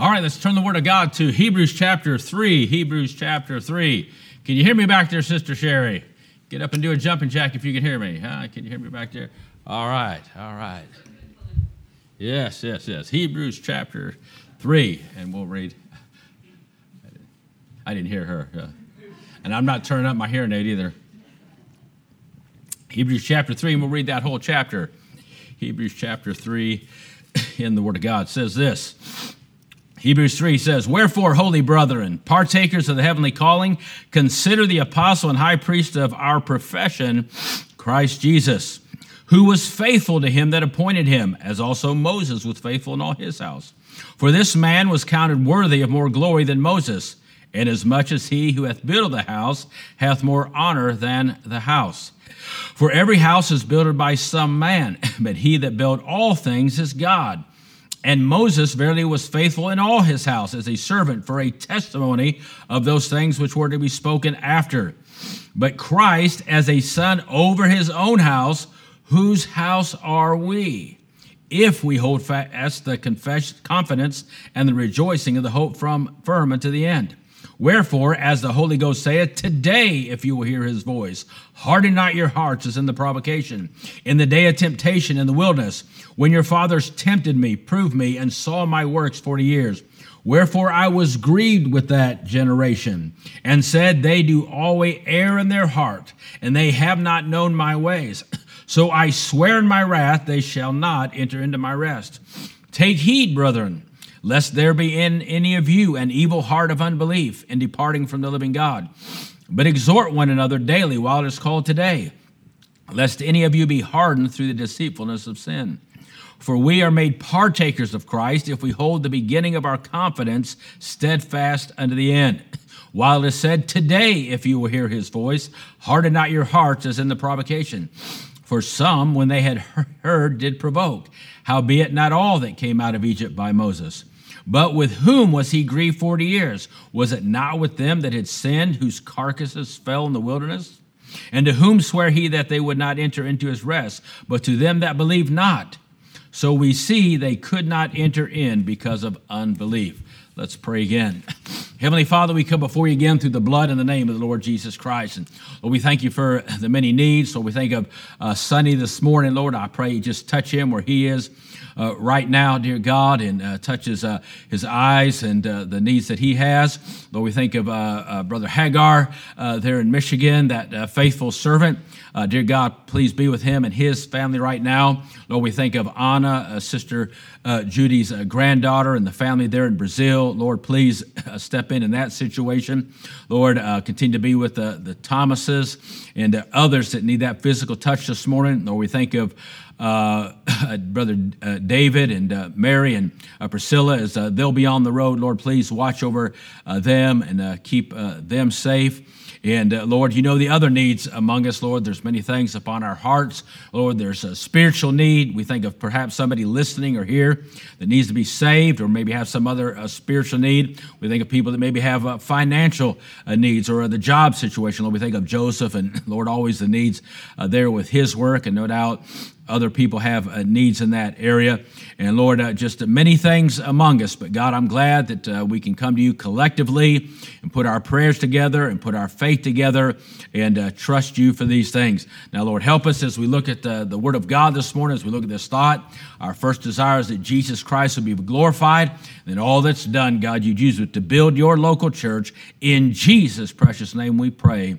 All right, let's turn the Word of God to Hebrews chapter 3. Hebrews chapter 3. Can you hear me back there, Sister Sherry? Get up and do a jumping jack if you can hear me. Huh? Can you hear me back there? All right, all right. Yes, yes, yes. Hebrews chapter 3, and we'll read. I didn't hear her. Uh, and I'm not turning up my hearing aid either. Hebrews chapter 3, and we'll read that whole chapter. Hebrews chapter 3 in the Word of God says this. Hebrews 3 says, Wherefore, holy brethren, partakers of the heavenly calling, consider the apostle and high priest of our profession, Christ Jesus, who was faithful to him that appointed him, as also Moses was faithful in all his house. For this man was counted worthy of more glory than Moses, inasmuch as he who hath built the house hath more honor than the house. For every house is builded by some man, but he that built all things is God. And Moses verily was faithful in all his house as a servant for a testimony of those things which were to be spoken after. But Christ as a son over his own house, whose house are we? If we hold fast the confidence and the rejoicing of the hope from firm unto the end. Wherefore, as the Holy Ghost saith, today, if you will hear his voice, harden not your hearts as in the provocation, in the day of temptation in the wilderness, when your fathers tempted me, proved me, and saw my works forty years. Wherefore I was grieved with that generation, and said, They do always err in their heart, and they have not known my ways. So I swear in my wrath, they shall not enter into my rest. Take heed, brethren lest there be in any of you an evil heart of unbelief in departing from the living God. But exhort one another daily while it is called today, lest any of you be hardened through the deceitfulness of sin. For we are made partakers of Christ if we hold the beginning of our confidence steadfast unto the end. While it is said, Today, if you will hear his voice, harden not your hearts as in the provocation. For some, when they had heard, did provoke. Howbeit, not all that came out of Egypt by Moses. But with whom was he grieved forty years? Was it not with them that had sinned, whose carcasses fell in the wilderness? And to whom sware he that they would not enter into his rest, but to them that believed not? So we see they could not enter in because of unbelief. Let's pray again. Heavenly Father, we come before you again through the blood and the name of the Lord Jesus Christ. And Lord, we thank you for the many needs. So we think of uh, Sonny this morning, Lord. I pray you just touch him where he is uh, right now, dear God, and uh, touches uh, his eyes and uh, the needs that he has. Lord, we think of uh, Brother Hagar there in Michigan, that faithful servant. dear God, please be with him and his family right now. Lord, we think of Anna, Sister Judy's granddaughter, and the family there in Brazil. Lord, please step in in that situation. Lord, continue to be with the, the Thomases and others that need that physical touch this morning. Lord, we think of uh, Brother uh, David and uh, Mary and uh, Priscilla as uh, they'll be on the road. Lord, please watch over uh, them and keep them safe. And uh, Lord, you know the other needs among us, Lord. There's many things upon our hearts. Lord, there's a spiritual need. We think of perhaps somebody listening or here that needs to be saved or maybe have some other uh, spiritual need. We think of people that maybe have uh, financial uh, needs or the job situation. Lord, we think of Joseph and Lord, always the needs uh, there with his work. And no doubt other people have uh, needs in that area. And Lord, uh, just many things among us. But God, I'm glad that uh, we can come to you collectively and put our prayers together and put our faith together and uh, trust you for these things. Now, Lord, help us as we look at the, the Word of God this morning, as we look at this thought. Our first desire is that Jesus Christ would be glorified. And all that's done, God, you use it to build your local church. In Jesus' precious name we pray.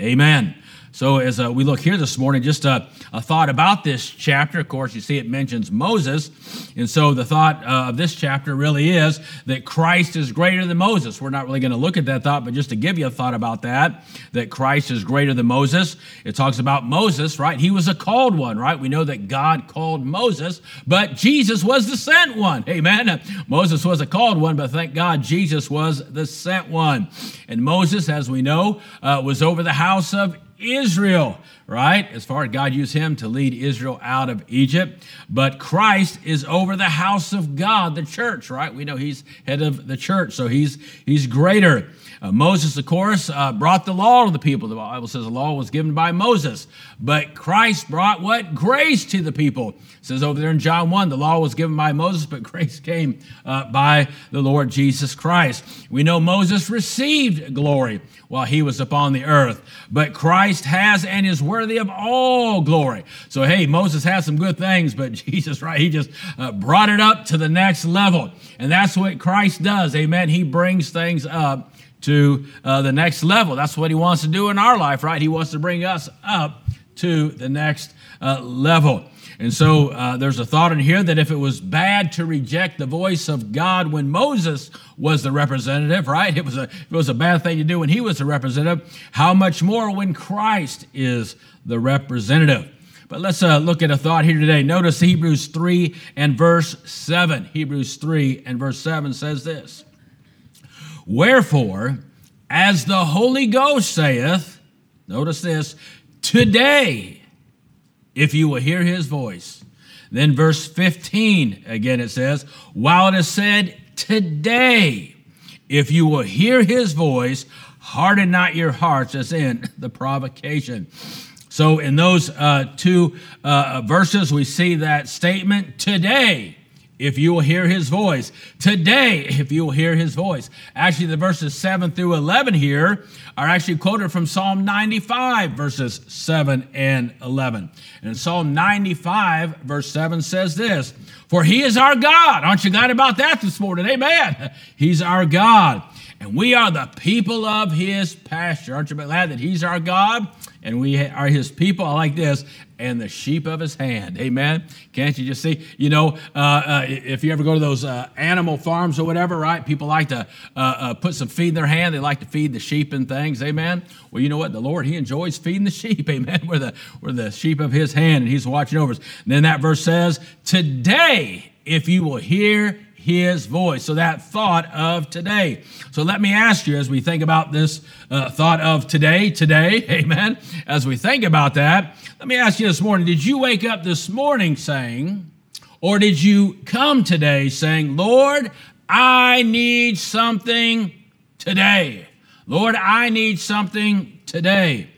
Amen. So, as uh, we look here this morning, just a, a, thought about this chapter. Of course, you see it mentions Moses. And so, the thought uh, of this chapter really is that Christ is greater than Moses. We're not really going to look at that thought, but just to give you a thought about that, that Christ is greater than Moses. It talks about Moses, right? He was a called one, right? We know that God called Moses, but Jesus was the sent one. Amen. Moses was a called one, but thank God Jesus was the sent one. And Moses, as we know, uh, was over the house of Israel, right? As far as God used him to lead Israel out of Egypt. But Christ is over the house of God, the church, right? We know he's head of the church, so he's he's greater. Uh, Moses, of course, uh, brought the law to the people. The Bible says the law was given by Moses, but Christ brought what? Grace to the people. It says over there in John 1, the law was given by Moses, but grace came uh, by the Lord Jesus Christ. We know Moses received glory while he was upon the earth, but Christ has and is worthy of all glory. So, hey, Moses has some good things, but Jesus, right, he just uh, brought it up to the next level. And that's what Christ does. Amen. He brings things up to uh, the next level. That's what he wants to do in our life, right? He wants to bring us up to the next uh, level. And so uh, there's a thought in here that if it was bad to reject the voice of God when Moses was the representative, right? It was a it was a bad thing to do when he was the representative. How much more when Christ is the representative? But let's uh, look at a thought here today. Notice Hebrews 3 and verse 7. Hebrews 3 and verse 7 says this Wherefore, as the Holy Ghost saith, notice this, today, if you will hear his voice. Then, verse 15, again it says, while it is said, today, if you will hear his voice, harden not your hearts, as in the provocation. So, in those uh, two uh, verses, we see that statement today if you will hear his voice. Today, if you will hear his voice. Actually, the verses 7 through 11 here are actually quoted from Psalm 95, verses 7 and 11. And Psalm 95, verse 7 says this For he is our God. Aren't you glad about that this morning? Amen. He's our God. And we are the people of his pasture. Aren't you glad that he's our God? And we are his people. Like this, and the sheep of his hand. Amen. Can't you just see? You know, uh, uh, if you ever go to those uh, animal farms or whatever, right? People like to uh, uh, put some feed in their hand. They like to feed the sheep and things. Amen. Well, you know what? The Lord, He enjoys feeding the sheep. Amen. We're the, we're the sheep of His hand, and He's watching over us. And then that verse says, Today, if you will hear his voice. So that thought of today. So let me ask you as we think about this uh, thought of today, today, amen. As we think about that, let me ask you this morning did you wake up this morning saying, or did you come today saying, Lord, I need something today? Lord, I need something today.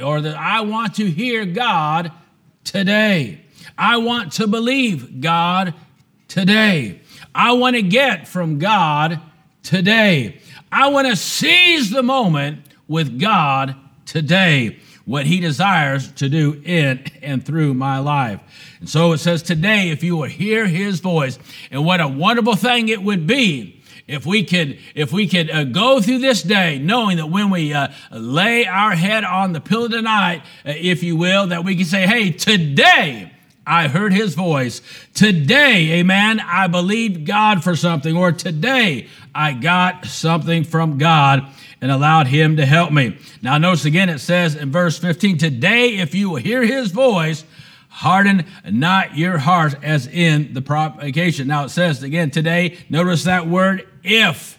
Or that I want to hear God today. I want to believe God today. I want to get from God today. I want to seize the moment with God today, what He desires to do in and through my life. And so it says, Today, if you will hear His voice, and what a wonderful thing it would be if we could if we could uh, go through this day knowing that when we uh, lay our head on the pillow tonight uh, if you will that we can say hey today I heard his voice. Today, amen, I believed God for something, or today I got something from God and allowed him to help me. Now, notice again, it says in verse 15, Today, if you will hear his voice, harden not your heart as in the provocation. Now, it says again today, notice that word if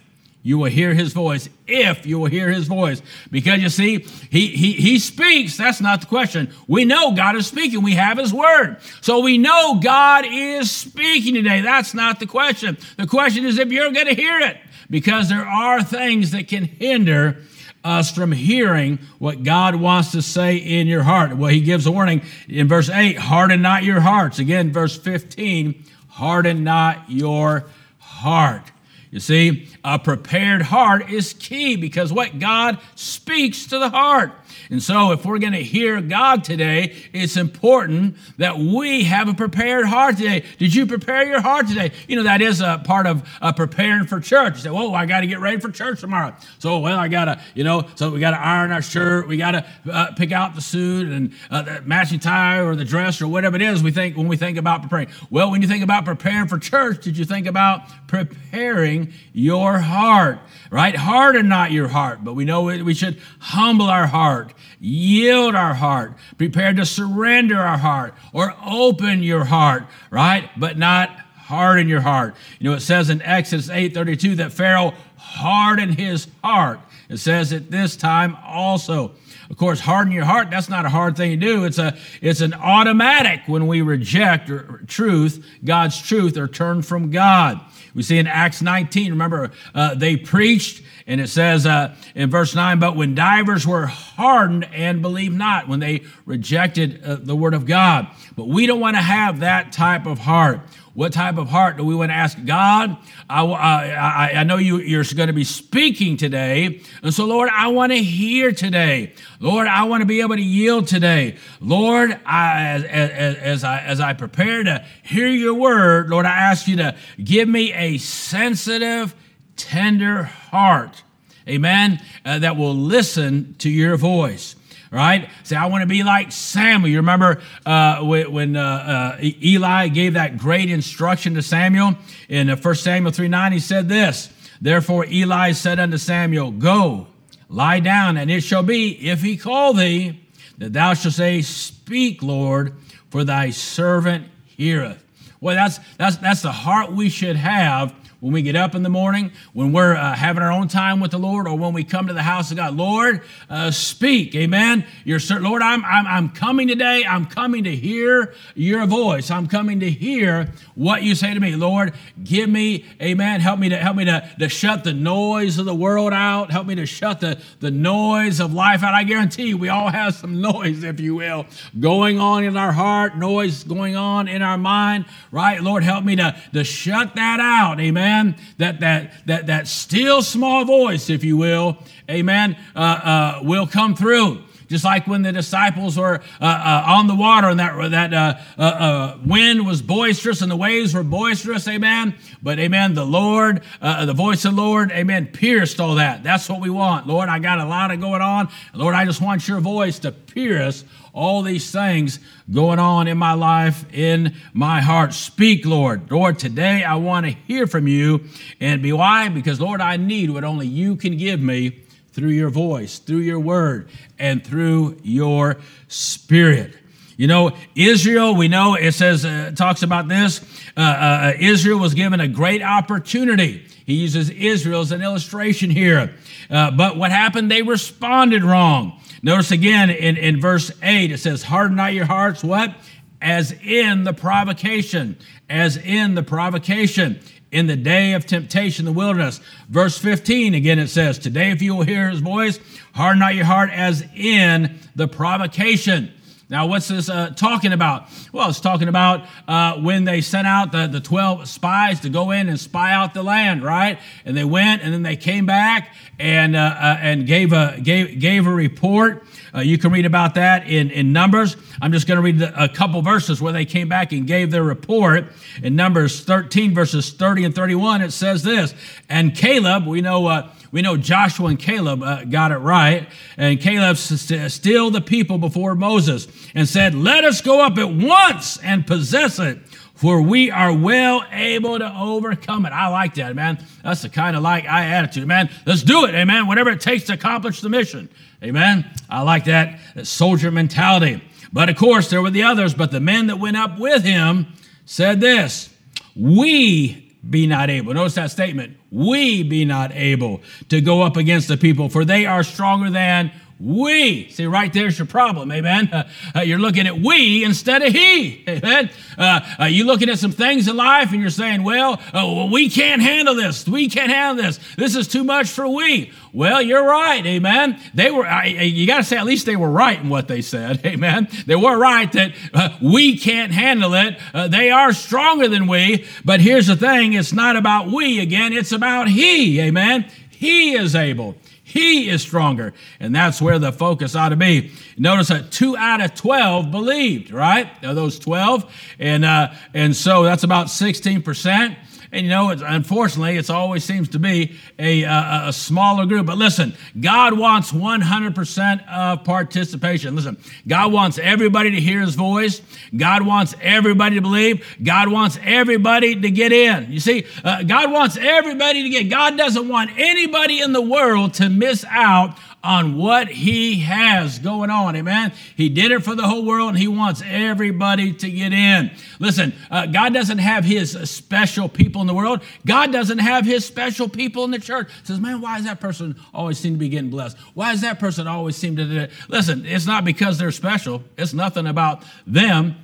you will hear his voice if you will hear his voice. Because you see he, he he speaks. That's not the question. We know god is speaking. We have his word. So we know god is speaking today. That's not the question. The question is if you're going to hear it. Because there are things that can hinder us from hearing what God wants to say in your heart. Well, he gives a warning in verse 8 harden not your hearts. Again, verse 15 harden not your heart. You see, a prepared heart is key because what God speaks to the heart. And so, if we're going to hear God today, it's important that we have a prepared heart today. Did you prepare your heart today? You know, that is a part of uh, preparing for church. You say, Whoa, I got to get ready for church tomorrow. So, well, I got to, you know, so we got to iron our shirt. We got to uh, pick out the suit and uh, the matching tie or the dress or whatever it is we think when we think about preparing. Well, when you think about preparing for church, did you think about preparing your heart? Right? Harden not your heart, but we know we should humble our heart yield our heart, prepared to surrender our heart, or open your heart, right? But not harden your heart. You know, it says in Exodus 8:32 that Pharaoh hardened his heart It says at this time also. Of course, harden your heart, that's not a hard thing to do. It's, a, it's an automatic when we reject truth, God's truth, or turn from God. We see in Acts 19, remember, uh, they preached, and it says uh, in verse 9, but when divers were hardened and believed not, when they rejected uh, the word of God. But we don't want to have that type of heart. What type of heart do we want to ask God? I, I, I know you, you're going to be speaking today. And so, Lord, I want to hear today. Lord, I want to be able to yield today. Lord, I, as, as, as, I, as I prepare to hear your word, Lord, I ask you to give me a sensitive, tender heart. Amen. Uh, that will listen to your voice right? Say, I want to be like Samuel. You remember uh, when uh, uh, Eli gave that great instruction to Samuel in 1 Samuel 3 9, he said this Therefore Eli said unto Samuel, Go, lie down, and it shall be, if he call thee, that thou shalt say, Speak, Lord, for thy servant heareth. Well, that's, that's, that's the heart we should have when we get up in the morning, when we're uh, having our own time with the Lord, or when we come to the house of God. Lord, uh, speak. Amen. You're, Lord, I'm, I'm, I'm coming today. I'm coming to hear your voice. I'm coming to hear what you say to me. Lord, give me, amen. Help me to help me to, to shut the noise of the world out. Help me to shut the, the noise of life out. I guarantee you, we all have some noise, if you will, going on in our heart, noise going on in our mind, right? Lord, help me to, to shut that out. Amen amen, that, that, that, that still small voice, if you will, amen, uh, uh, will come through. Just like when the disciples were uh, uh on the water and that, that uh, uh, wind was boisterous and the waves were boisterous, amen. But amen, the Lord, the voice of the Lord, amen, pierced all that. That's what we want. Lord, I got a lot of going on. Lord, I just want your voice to pierce all these things going on in my life, in my heart. Speak, Lord. Lord, today I want to hear from you. And be why? Because, Lord, I need what only you can give me through your voice, through your word, and through your spirit. You know, Israel, we know it says, uh, talks about this. Uh, uh, Israel was given a great opportunity. He uses Israel as an illustration here. Uh, but what happened? They responded wrong. Notice again in, in verse 8, it says, Harden not your hearts, what? As in the provocation, as in the provocation in the day of temptation, the wilderness. Verse 15, again it says, Today, if you will hear his voice, harden not your heart as in the provocation. Now, what's this uh, talking about? Well, it's talking about uh, when they sent out the, the 12 spies to go in and spy out the land, right? And they went and then they came back and, uh, uh and gave, a, gave, gave a report. Uh, you can read about that in, in Numbers. I'm just going to read a couple verses where they came back and gave their report. In Numbers 13, verses 30 and 31, it says this And Caleb, we know uh, we know Joshua and Caleb uh, got it right. And Caleb st- stilled the people before Moses and said, Let us go up at once and possess it, for we are well able to overcome it. I like that, man. That's the kind of like I attitude, man. Let's do it, amen. Whatever it takes to accomplish the mission, amen. I like that soldier mentality. But of course, there were the others, but the men that went up with him said this We be not able. Notice that statement. We be not able to go up against the people, for they are stronger than we. See, right there's your problem, amen. Uh, uh, you're looking at we instead of he, amen. Uh, uh you're looking at some things in life and you're saying, well, uh, well, we can't handle this. We can't handle this. This is too much for we. Well, you're right, amen. They were, you got to say, at least they were right in what they said, amen. They were right that uh, we can't handle it. they are stronger than we, but here's the thing it's not about we again, it's about he, amen. He is able. He is stronger. And that's where the focus ought to be. Notice that two out of 12 believed, right? Those 12. And, uh, and so that's about 16%. And you know, unfortunately, it always seems to be a, a, a, smaller group. But listen, God wants 100% of participation. Listen, God wants everybody to hear his voice. God wants everybody to believe. God wants everybody to get in. You see, uh, God wants everybody to get. God doesn't want anybody in the world to miss out on what he has going on. Amen. He did it for the whole world and he wants everybody to get in. Listen, uh, God doesn't have his special people in the world. God doesn't have his special people in the church. Says, man, why does that person always seem to be getting blessed? Why does that person always seem to do it? Listen, it's not because they're special. It's nothing about them.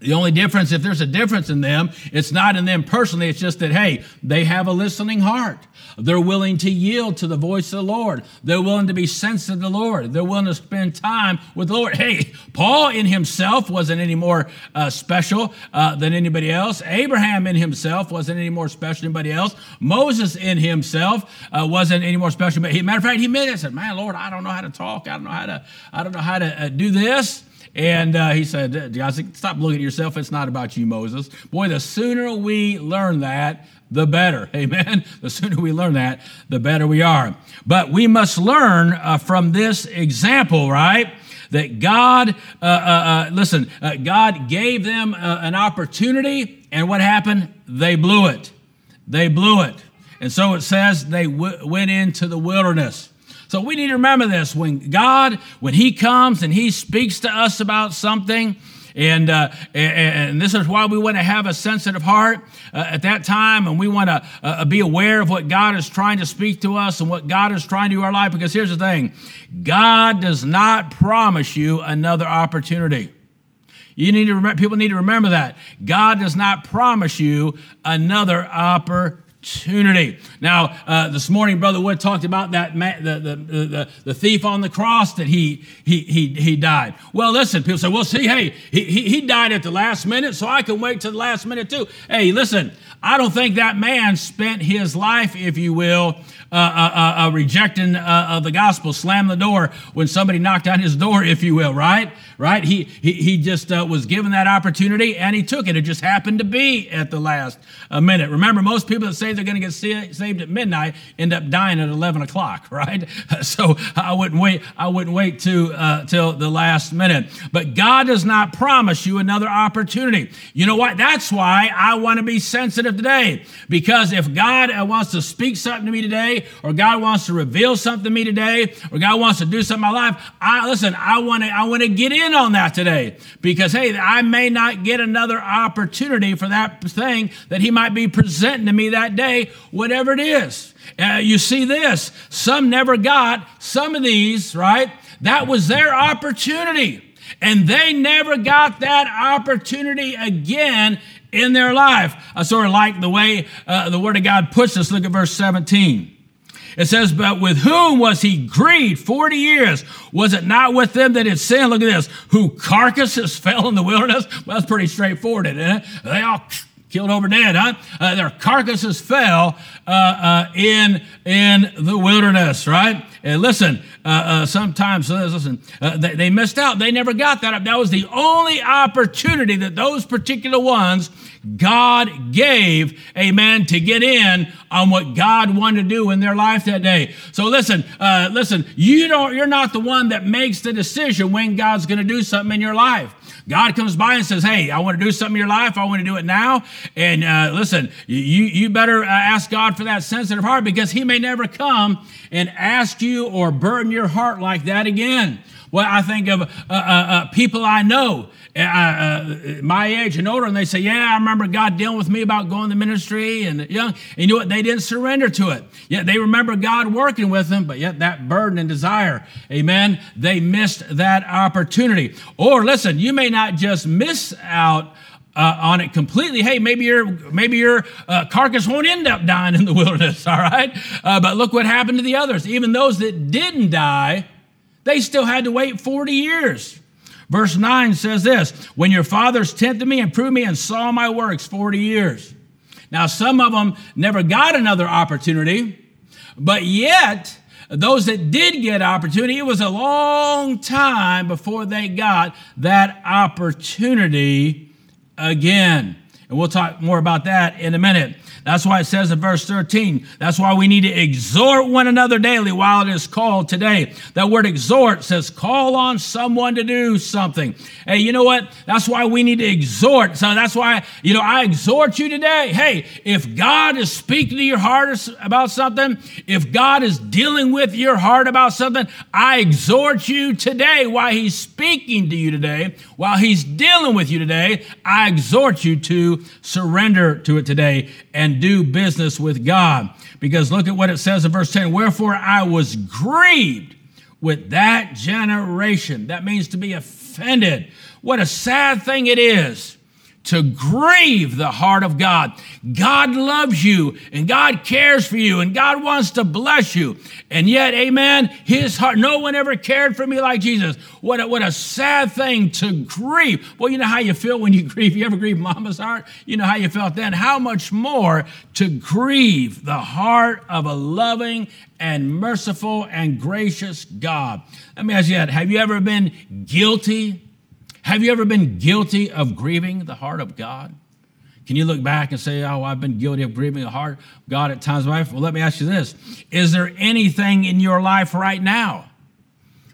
The only difference, if there's a difference in them, it's not in them personally. It's just that, hey, they have a listening heart. They're willing to yield to the voice of the Lord. They're willing to be sensitive to the Lord. They're willing to spend time with the Lord. Hey, Paul in himself wasn't any more uh, special uh, than anybody else. Abraham in himself wasn't any more special than anybody else. Moses in himself uh, wasn't any more special. But he, matter of fact, he admitted, it. said, "Man, Lord, I don't know how to talk. I don't know how to. I don't know how to uh, do this." And uh, he said, guys, stop looking at yourself. It's not about you, Moses. Boy, the sooner we learn that, the better. Amen. The sooner we learn that, the better we are. But we must learn uh, from this example, right? That God, uh, uh, uh listen, uh, God gave them uh, an opportunity, and what happened? They blew it. They blew it. And so it says they w- went into the wilderness. So we need to remember this. When God, when He comes and He speaks to us about something, and, uh, and, this is why we want to have a sensitive heart uh, at that time, and we want to uh, be aware of what God is trying to speak to us and what God is trying to do our life. Because here's the thing God does not promise you another opportunity. You need to remember, people need to remember that. God does not promise you another opportunity opportunity. Now, uh, this morning, Brother Wood talked about that man, the, the, the, the, thief on the cross that he, he, he, he died. Well, listen, people say, well, see, hey, he, he died at the last minute, so I can wait to the last minute too. Hey, listen, I don't think that man spent his life, if you will, uh, uh, uh, uh rejecting uh, the gospel, slam the door when somebody knocked on his door, if you will, right? Right? He, he, he just uh, was given that opportunity and he took it. It just happened to be at the last minute. Remember, most people that say they're going to get saved at midnight end up dying at 11 o'clock, right? So I wouldn't wait. I wouldn't wait to till the last minute. But God does not promise you another opportunity. You know what? That's why I want to be sensitive today. Because if God wants to speak something to me today, or God wants to reveal something to me today, or God wants to do something in my life, I listen, I want to I want to get in on that today. Because hey, I may not get another opportunity for that thing that He might be presenting to me that day, whatever it is. Uh, you see this, some never got some of these, right? That was their opportunity. And they never got that opportunity again in their life. I sort of like the way uh, the Word of God puts this. Look at verse 17. It says, But with whom was he grieved 40 years? Was it not with them that had sinned? Look at this. Who carcasses fell in the wilderness? Well, that's pretty straightforward, isn't it? They all killed over dead, huh? Uh, their carcasses fell uh, uh, in, in the wilderness, right? And listen, uh, uh, sometimes, listen, uh, they, they, missed out. They never got that. That was the only opportunity that those particular ones God gave, amen, to get in on what God wanted to do in their life that day. So listen, listen, you don't, you're not the one that makes the decision when God's going to do something in your life. God comes by and says, Hey, I want to do something in your life. I want to do it now. And uh, listen, you, you better uh, ask God for that sensitive heart because He may never come and ask you or burden your heart like that again. Well, I think of uh, uh, uh people I know uh, uh, my age and older, and they say, "Yeah, I remember God dealing with me about going to ministry." And young, and you know what? They didn't surrender to it. Yet they remember God working with them, but yet that burden and desire, Amen. They missed that opportunity. Or listen, you may not just miss out. Uh, on it completely. Hey, maybe your maybe your uh, carcass won't end up dying in the wilderness. All right, uh, but look what happened to the others. Even those that didn't die, they still had to wait forty years. Verse 9 says this When your fathers tempted me and proved me and saw my works 40 years. Now, some of them never got another opportunity, but yet, those that did get opportunity, it was a long time before they got that opportunity again. And we'll talk more about that in a minute. That's why it says in verse 13, that's why we need to exhort one another daily while it is called today. That word exhort says call on someone to do something. Hey, you know what? That's why we need to exhort. So that's why, you know, I exhort you today. Hey, if God is speaking to your heart about something, if God is dealing with your heart about something, I exhort you today while He's speaking to you today, while He's dealing with you today, I exhort you to surrender to it today and do business with God. Because look at what it says in verse 10 Wherefore I was grieved with that generation. That means to be offended. What a sad thing it is to grieve the heart of God. God loves you and God cares for you and God wants to bless you. And yet, amen, his heart, no one ever cared for me like Jesus. What a, what a sad thing to grieve. Well, you know how you feel when you grieve. You ever grieve mama's heart? You know how you felt then. How much more to grieve the heart of a loving and merciful and gracious God. Let me ask you that. Have you ever been guilty have you ever been guilty of grieving the heart of God? Can you look back and say, Oh, I've been guilty of grieving the heart of God at times in my life? Well, let me ask you this Is there anything in your life right now?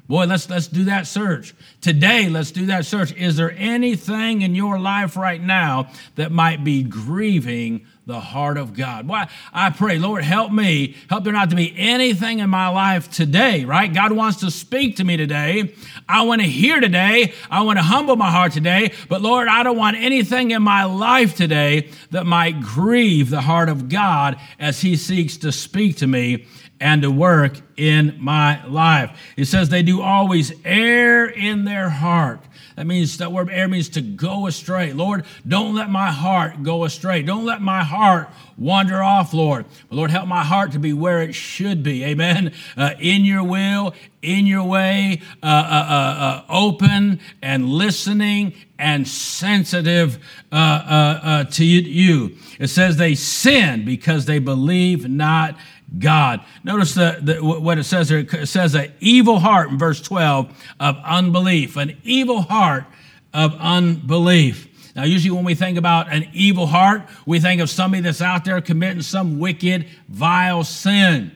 Boy, let's let's do that search. Today, let's do that search. Is there anything in your life right now that might be grieving the heart of God. Why I pray, Lord, help me. Help there not to be anything in my life today, right? God wants to speak to me today. I want to hear today. I want to humble my heart today. But Lord, I don't want anything in my life today that might grieve the heart of God as He seeks to speak to me and to work in my life. It says they do always err in their heart. That means that word err means to go astray. Lord, don't let my heart go astray. Don't let my heart wander off, Lord. But Lord, help my heart to be where it should be. Amen. Uh, in your will, in your way, uh, uh, uh, uh open and listening and sensitive uh, to you. It says they sin because they believe not God. Notice the, the, what it says there. It says an evil heart in verse 12 of unbelief. An evil heart of unbelief. Now, usually when we think about an evil heart, we think of somebody that's out there committing some wicked, vile sin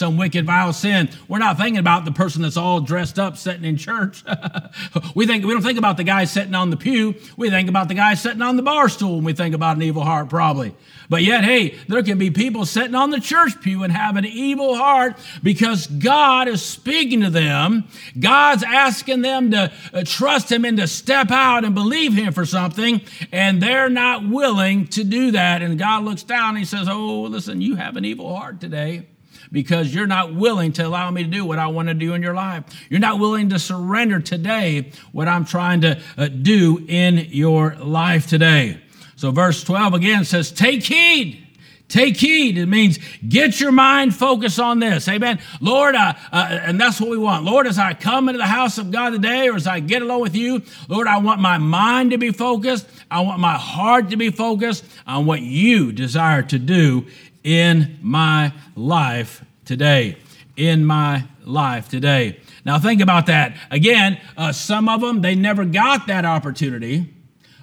some wicked, vile sin. We're not thinking about the person that's all dressed up sitting in church. we think we don't think about the guy sitting on the pew. We think about the guy sitting on the bar stool when we think about an evil heart, probably. But yet, hey, there can be people sitting on the church pew and have an evil heart because God is speaking to them. God's asking them to uh, trust Him and to step out and believe Him for something, and they're not willing to do that. And God looks down and He says, Oh, listen, you have an evil heart today because you're not willing to allow me to do what I want to do in your life. You're not willing to surrender today what I'm trying to uh, do in your life today. So, verse 12 again says, Take heed. Take heed. It means get your mind focused on this. Amen. Lord, uh, uh, and that's what we want. Lord, as I come into the house of God today or as I get along with you, Lord, I want my mind to be focused. I want my heart to be focused on what you desire to do in my life today. In my life today. Now, think about that. Again, uh, some of them, they never got that opportunity.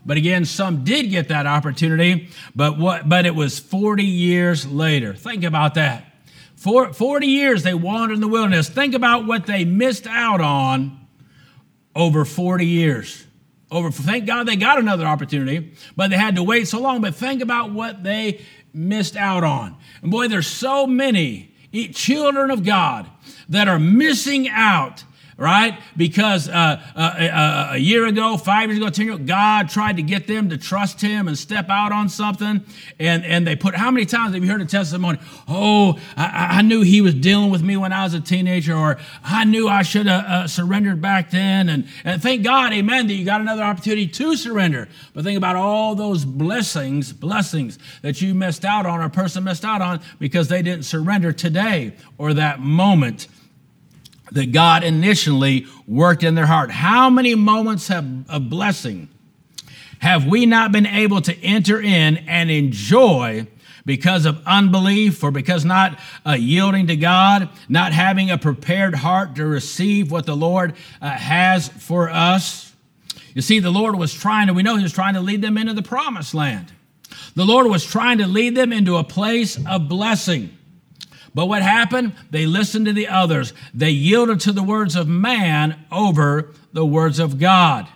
But again, some did get that opportunity, but what but it was 40 years later. Think about that. For 40 years they wandered in the wilderness. Think about what they missed out on over 40 years. Over thank God they got another opportunity, but they had to wait so long. But think about what they missed out on. And boy, there's so many children of God that are missing out right? Because uh, uh, uh, a year ago, five years ago, 10 years ago, God tried to get them to trust Him and step out on something. And, and they put, how many times have you heard a testimony? Oh, I, I knew He was dealing with me when I was a teenager, or I knew I should have uh, surrendered back then. And, and thank God, amen, that you got another opportunity to surrender. But think about all those blessings, blessings that you missed out on, or a person missed out on because they didn't surrender today or that moment that God initially worked in their heart. How many moments have, of blessing have we not been able to enter in and enjoy because of unbelief or because not uh, yielding to God, not having a prepared heart to receive what the Lord uh, has for us? You see, the Lord was trying to, we know He was trying to lead them into the promised land. The Lord was trying to lead them into a place of blessing. But what happened? They listened to the others. They yielded to the words of man over the words of God.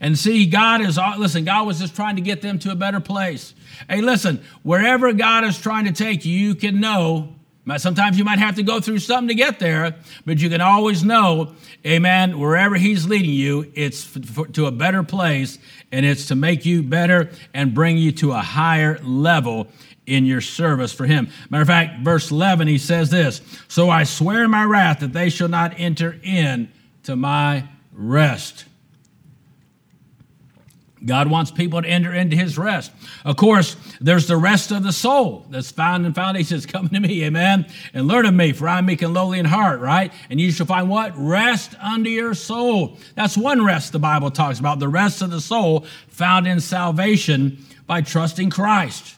And see, God is, listen, God was just trying to get them to a better place. Hey, listen, wherever God is trying to take you, you can know. Sometimes you might have to go through something to get there, but you can always know, amen, wherever He's leading you, it's to a better place and it's to make you better and bring you to a higher level in your service for him. Matter of fact, verse 11, he says this So I swear in my wrath that they shall not enter in to my rest. God wants people to enter into his rest. Of course, there's the rest of the soul that's found in foundations. Come to me, amen, and learn of me, for I am meek and lowly in heart, right? And you shall find what? Rest unto your soul. That's one rest the Bible talks about, the rest of the soul found in salvation by trusting Christ.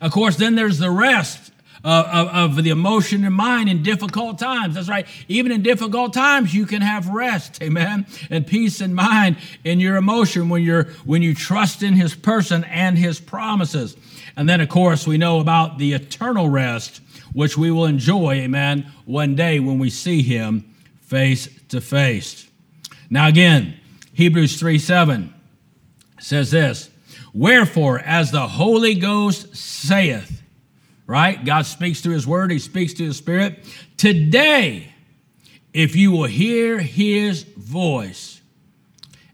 Of course, then there's the rest of, of, of, the emotion and mind in difficult times. That's right. Even in difficult times, you can have rest, amen, and peace in mind in your emotion when you're when you trust in His person and His promises. And then, of course, we know about the eternal rest, which we will enjoy, amen, one day when we see Him face to face. Now, again, Hebrews 3 7 says this. Wherefore, as the Holy Ghost saith, right? God speaks through his word, he speaks through his spirit. Today, if you will hear his voice.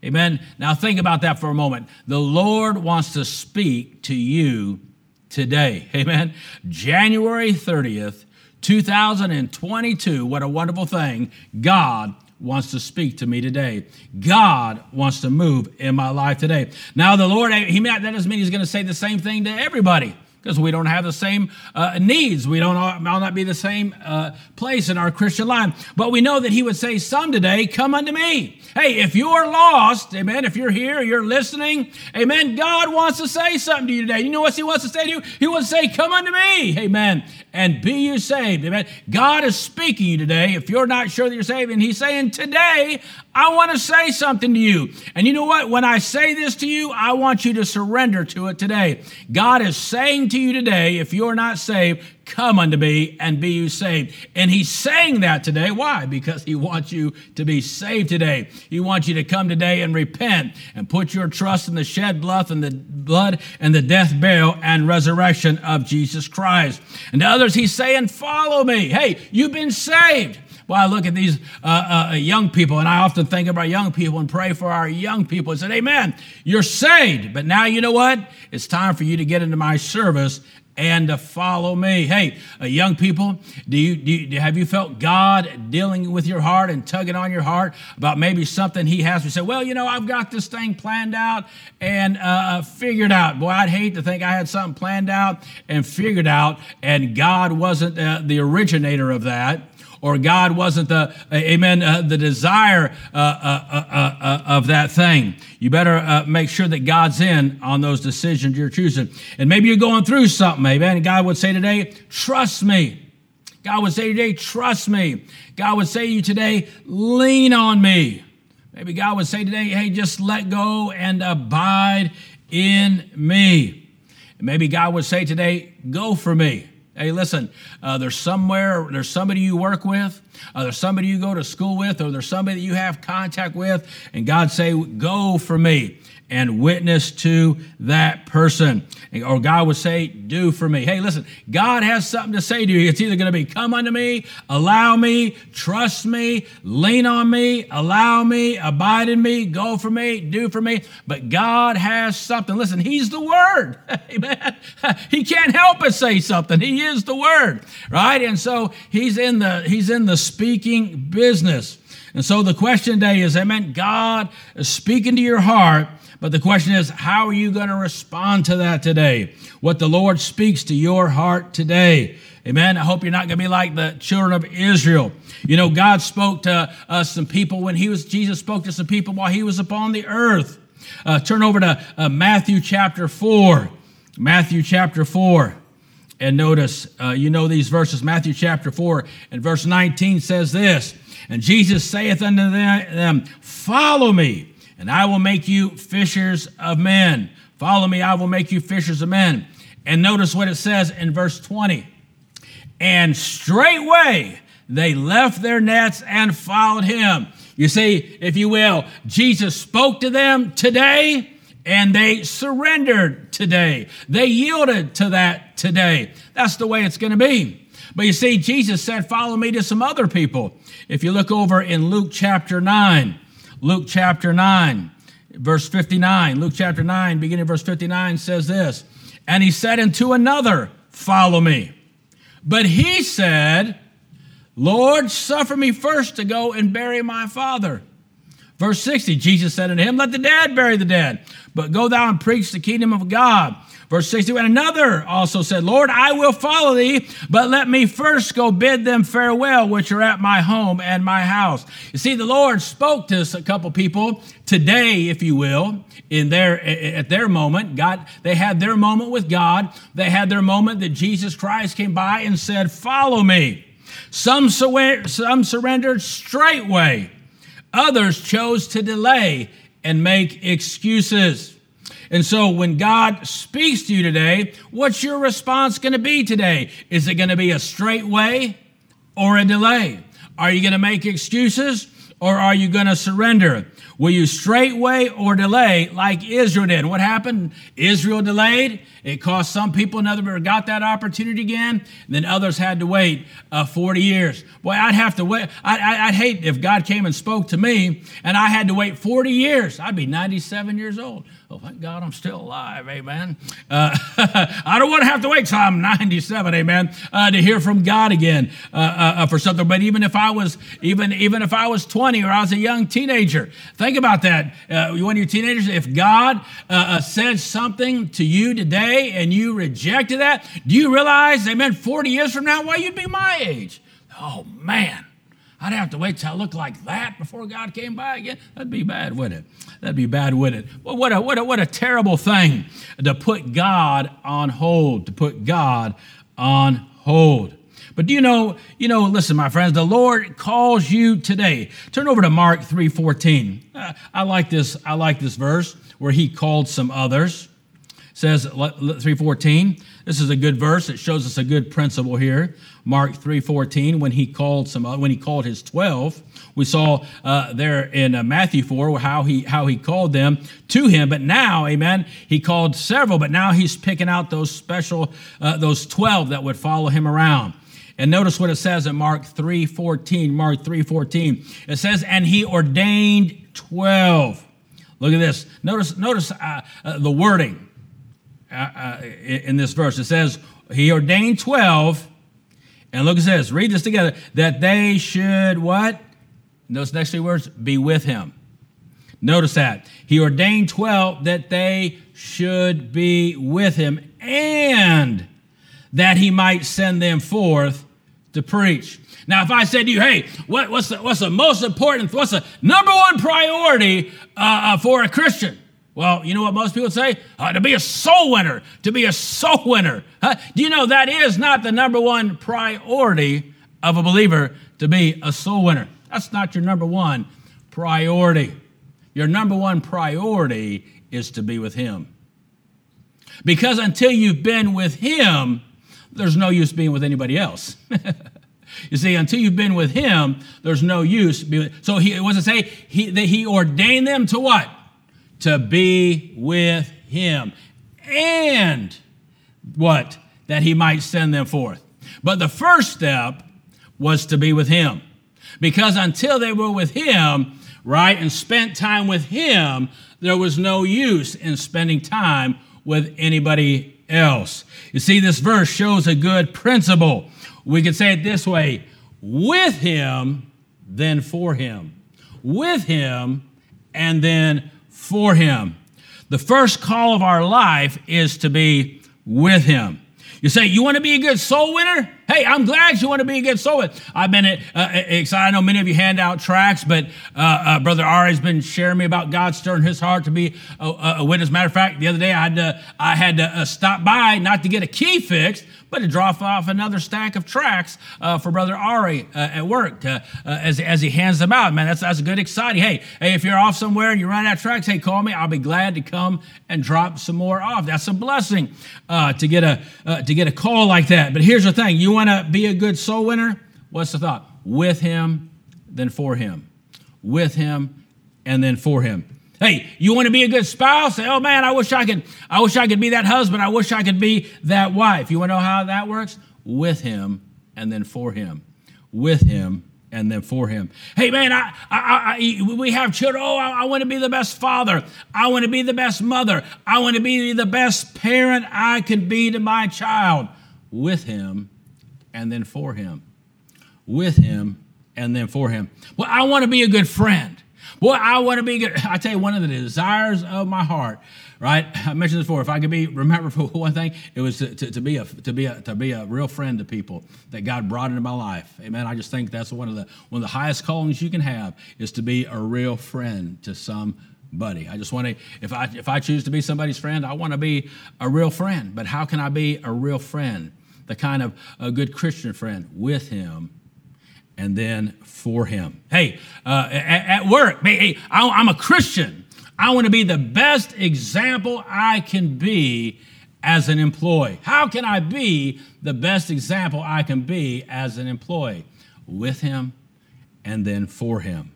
Amen. Now think about that for a moment. The Lord wants to speak to you today. Amen. January 30th, 2022. What a wonderful thing. God wants to speak to me today. God wants to move in my life today. Now, the Lord, he, that doesn't mean he's going to say the same thing to everybody because we don't have the same uh, needs. We don't all not be the same uh, place in our Christian life. But we know that he would say, Some today, come unto me. Hey, if you're lost, amen, if you're here, you're listening, amen, God wants to say something to you today. You know what he wants to say to you? He wants to say, Come unto me, amen, and be you saved, amen. God is speaking to you today. If you're not sure that you're saved, and he's saying, Today, I want to say something to you. And you know what? When I say this to you, I want you to surrender to it today. God is saying to you today, if you're not saved, come unto me and be you saved. And he's saying that today. Why? Because he wants you to be saved today. He wants you to come today and repent and put your trust in the shed blood and the blood and the death, burial, and resurrection of Jesus Christ. And to others, he's saying, follow me. Hey, you've been saved. Well, I look at these uh, uh, young people, and I often think about young people and pray for our young people and say, Amen, you're saved. But now you know what? It's time for you to get into my service and to follow me. Hey, uh, young people, do you, do you, have you felt God dealing with your heart and tugging on your heart about maybe something He has? You say, well, you know, I've got this thing planned out and uh, figured out. Boy, I'd hate to think I had something planned out and figured out, and God wasn't uh, the originator of that or God wasn't the, amen, uh, the desire uh, uh, uh, uh of that thing. You better uh, make sure that God's in on those decisions you're choosing. And maybe you're going through something, amen. And God would say today, trust me. God would say today, trust me. God would say to you today, lean on me. Maybe God would say today, hey, just let go and abide in me. And maybe God would say today, go for me. Hey, listen, uh, there's somewhere, there's somebody you work with, uh, there's somebody you go to school with, or there's somebody that you have contact with, and God say, go for me and witness to that person. Or God would say, Do for me. Hey, listen, God has something to say to you. It's either going to be, Come unto me, allow me, trust me, lean on me, allow me, abide in me, go for me, do for me. But God has something. Listen, He's the Word. Amen. He can't help but say something. He is the Word, right? And so He's in the He's in the speaking business. And so the question today is, Amen. God is speaking to your heart but the question is, how are you going to respond to that today? What the Lord speaks to your heart today. Amen. I hope you're not going to be like the children of Israel. You know, God spoke to uh, some people when he was, Jesus spoke to some people while he was upon the earth. Uh, turn over to uh, Matthew chapter 4. Matthew chapter 4. And notice, uh, you know these verses. Matthew chapter 4 and verse 19 says this And Jesus saith unto them, Follow me and I will make you fishers of men. Follow me, I will make you fishers of men. And notice what it says in verse 20. And straightway they left their nets and followed him. You see, if you will, Jesus spoke to them today and they surrendered today. They yielded to that today. That's the way it's going to be. But you see, Jesus said, Follow me to some other people. If you look over in Luke chapter 9, Luke chapter 9, verse 59, Luke chapter 9, beginning verse 59 says this And he said unto another, Follow me. But he said, Lord, suffer me first to go and bury my father. Verse 60, Jesus said unto him, Let the dead bury the dead, but go thou and preach the kingdom of God. Verse 60, and another also said, Lord, I will follow thee, but let me first go bid them farewell, which are at my home and my house. You see, the Lord spoke to a couple people today, if you will, in their at their moment. God, they had their moment with God. They had their moment that Jesus Christ came by and said, Follow me. Some, some surrendered straightway. Others chose to delay and make excuses. And so when God speaks to you today, what's your response going to be today? Is it going to be a straight way or a delay? Are you going to make excuses or are you going to surrender? Will you straightway or delay like Israel did? What happened? Israel delayed. It cost some people never got that opportunity again. then others had to wait uh, 40 years. Boy, I'd have to wait. I, would hate if God came and spoke to me and I had to wait 40 years. I'd be 97 years old. Oh, thank God I'm still alive, amen. Uh, I don't want to have to wait till I'm 97, amen, uh, to hear from God again uh, uh, uh, for something. But even if I was, even even if I was 20 or I was a young teenager, think about that. Uh, one of you teenagers, if God said something to you today and you rejected that, do you realize, amen, 40 years from now, why you'd be my age? Oh man. I'd have to wait till I look like that before God came by again. That'd be bad, wouldn't it? That'd be bad, wouldn't it? Well, what a, what a, what a terrible thing to put God on hold, to put God on hold. But do you know, you know, listen, my friends, the Lord calls you today. Turn over to Mark 3:14. Uh, I like this, I like this verse where he called some others. It says 314. This is a good verse. It shows us a good principle here. Mark 3:14 when he called some when he called his 12 we saw uh, there in uh, Matthew 4 how he how he called them to him. But now amen he called several but now he's picking out those special uh, those 12 that would follow him around. And notice what it says in Mark 3:14 Mark 3:14 it says and he ordained 12 look at this. Notice notice uh, uh, the wording uh, in this verse it says he ordained 12 and look at this. Read this together. That they should what? Those next three words, be with him. Notice that. He ordained 12 that they should be with him and that he might send them forth to preach. Now, if I said to you, hey, what, what's, the, what's the most important, what's the number one priority uh, uh for a Christian? Well, you know what most people say? Uh, to be a soul winner, to be a soul winner. Huh? Do you know that is not the number one priority of a believer to be a soul winner? That's not your number one priority. Your number one priority is to be with Him. Because until you've been with Him, there's no use being with anybody else. you see, until you've been with Him, there's no use. So he does it say? He, that he ordained them to what? To be with him. And what? That he might send them forth. But the first step was to be with him. Because until they were with him, right, and spent time with him, there was no use in spending time with anybody else. You see, this verse shows a good principle. We could say it this way with him, then for him. With him, and then for Him. The first call of our life is to be with Him. You say, You want to be a good soul winner? Hey, I'm glad you want to be a good soul winner. I've been uh, excited. I know many of you hand out tracts, but uh, uh, Brother Ari's been sharing me about God stirring his heart to be a, a witness. Matter of fact, the other day I had to, I had to uh, stop by, not to get a key fixed, but to drop off another stack of tracts uh, for Brother Ari uh, at work uh, as, as he hands them out. Man, that's, that's a good, exciting. Hey, hey, if you're off somewhere and you run out of tracts, hey, call me. I'll be glad to come and drop some more off. That's a blessing uh, to get a uh, to get a call like that. But here's the thing: you want to be a good soul winner. What's the thought? With him, then for him. With him, and then for him. Hey, you want to be a good spouse? Oh man, I wish I could, I wish I could be that husband. I wish I could be that wife. You want to know how that works? With him and then for him. With him and then for him. Hey man, I, I, I we have children. Oh, I, I want to be the best father. I want to be the best mother. I want to be the best parent I can be to my child. With him and then for him. With him and then for him. Well, I want to be a good friend. Boy, I want to be good. I tell you, one of the desires of my heart, right? I mentioned this before. If I could be remember for one thing, it was to, to, to, be a to be a to be a real friend to people that God brought into my life. Amen. I just think that's one of the one of the highest callings you can have is to be a real friend to somebody. I just want to if I if I choose to be somebody's friend, I want to be a real friend. But how can I be a real friend? The kind of a good Christian friend with him and then for him. Hey, uh, at, at, work, hey, I, am a Christian. I want to be the best example I can be as an employee. How can I be the best example I can be as an employee? With him and then for him.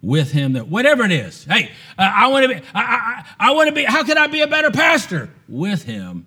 With him, that whatever it is. Hey, uh, I want to be. I, I, I want to be. How can I be a better pastor? With him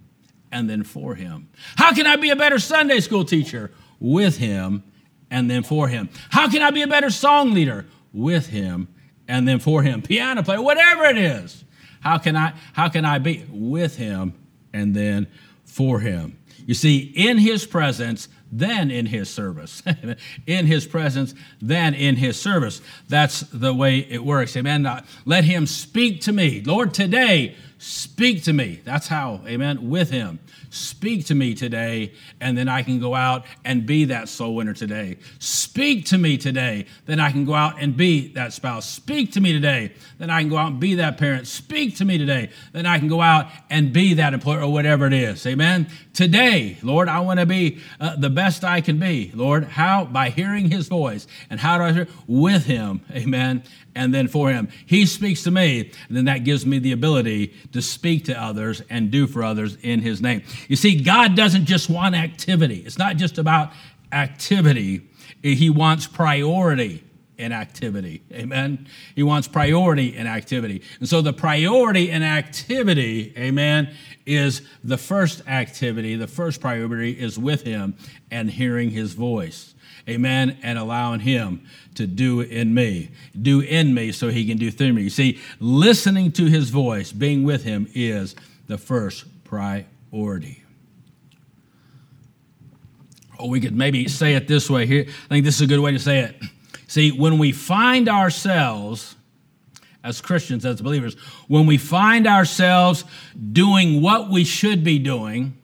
and then for him. How can I be a better Sunday school teacher? With him and then for him. How can I be a better song leader? With him and then for him. Piano player, whatever it is. How can I how can I be with him and then for him? You see, in his presence, then in his service. in his presence, then in his service. That's the way it works. Amen. let him speak to me. Lord, today, speak to me. That's how, amen, with him. Speak to me today, and then I can go out and be that soul winner today. Speak to me today, then I can go out and be that spouse. Speak to me today, then I can go out and be that parent. Speak to me today, then I can go out and be that employer or whatever it is. Amen. Today, Lord, I want to be uh, the best I can be. Lord, how? By hearing his voice. And how do I hear? With him. Amen and then for him. He speaks to me, and then that gives me the ability to speak to others and do for others in his name. You see, God doesn't just want activity, it's not just about activity, he wants priority in activity. Amen. He wants priority in activity. And so the priority in activity, amen, is the first activity. The first priority is with him and hearing his voice amen, and allowing Him to do in me, do in me so He can do through me. You see, listening to His voice, being with Him, is the first priority. Or we could maybe say it this way here. I think this is a good way to say it. See, when we find ourselves, as Christians, as believers, when we find ourselves doing what we should be doing,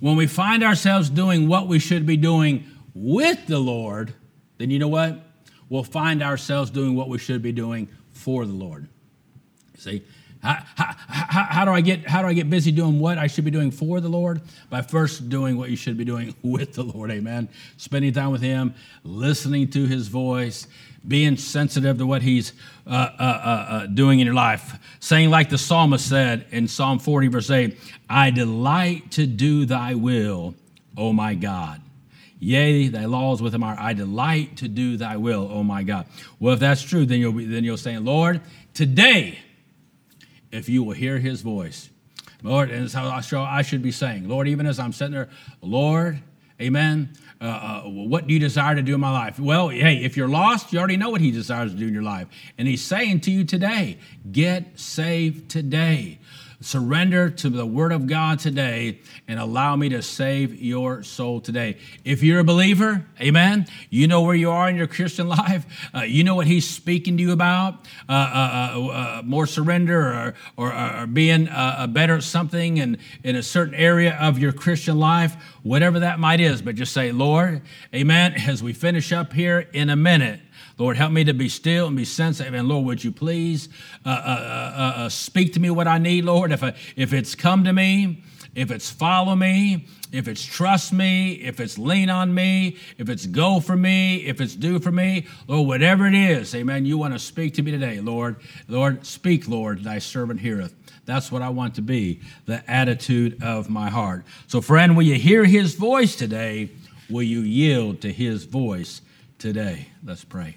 when we find ourselves doing what we should be doing with the Lord, then you know what? We'll find ourselves doing what we should be doing for the Lord. See, how, how, how, do I get how do I get busy doing what I should be doing for the Lord? By first doing what you should be doing with the Lord. Amen. Spending time with Him, listening to His voice, being sensitive to what He's uh, uh, uh, uh doing in your life. Saying like the psalmist said in Psalm 40, verse 8, "I delight to do Thy will, O my God." Yea, thy laws with him are I delight to do thy will, O my God. Well, if that's true, then you'll be then you'll say, Lord, today, if you will hear his voice. Lord, and how I, I should be saying, Lord, even as I'm sitting there, Lord, amen. Uh, uh, what do you desire to do in my life? Well, hey, if you're lost, you already know what he desires to do in your life. And he's saying to you today, get saved today. Surrender to the Word of God today and allow me to save your soul today. If you're a believer, amen, you know where you are in your Christian life. Uh, you know what He's speaking to you about. Uh, uh, uh, uh more surrender or, or, or being a better at something in, in a certain area of your Christian life, whatever that might is. But just say, Lord, amen, as we finish up here in a minute. Lord, help me to be still and be sensitive. And Lord, would you please uh uh, uh, uh, uh, speak to me what I need, Lord? If, I, if it's come to me, if it's follow me, if it's trust me, if it's lean on me, if it's go for me, if it's do for me, or whatever it is, amen, you want to speak to me today, Lord. Lord, speak, Lord, thy servant heareth. That's what I want to be, the attitude of my heart. So, friend, will you hear his voice today? Will you yield to his voice today? Let's pray.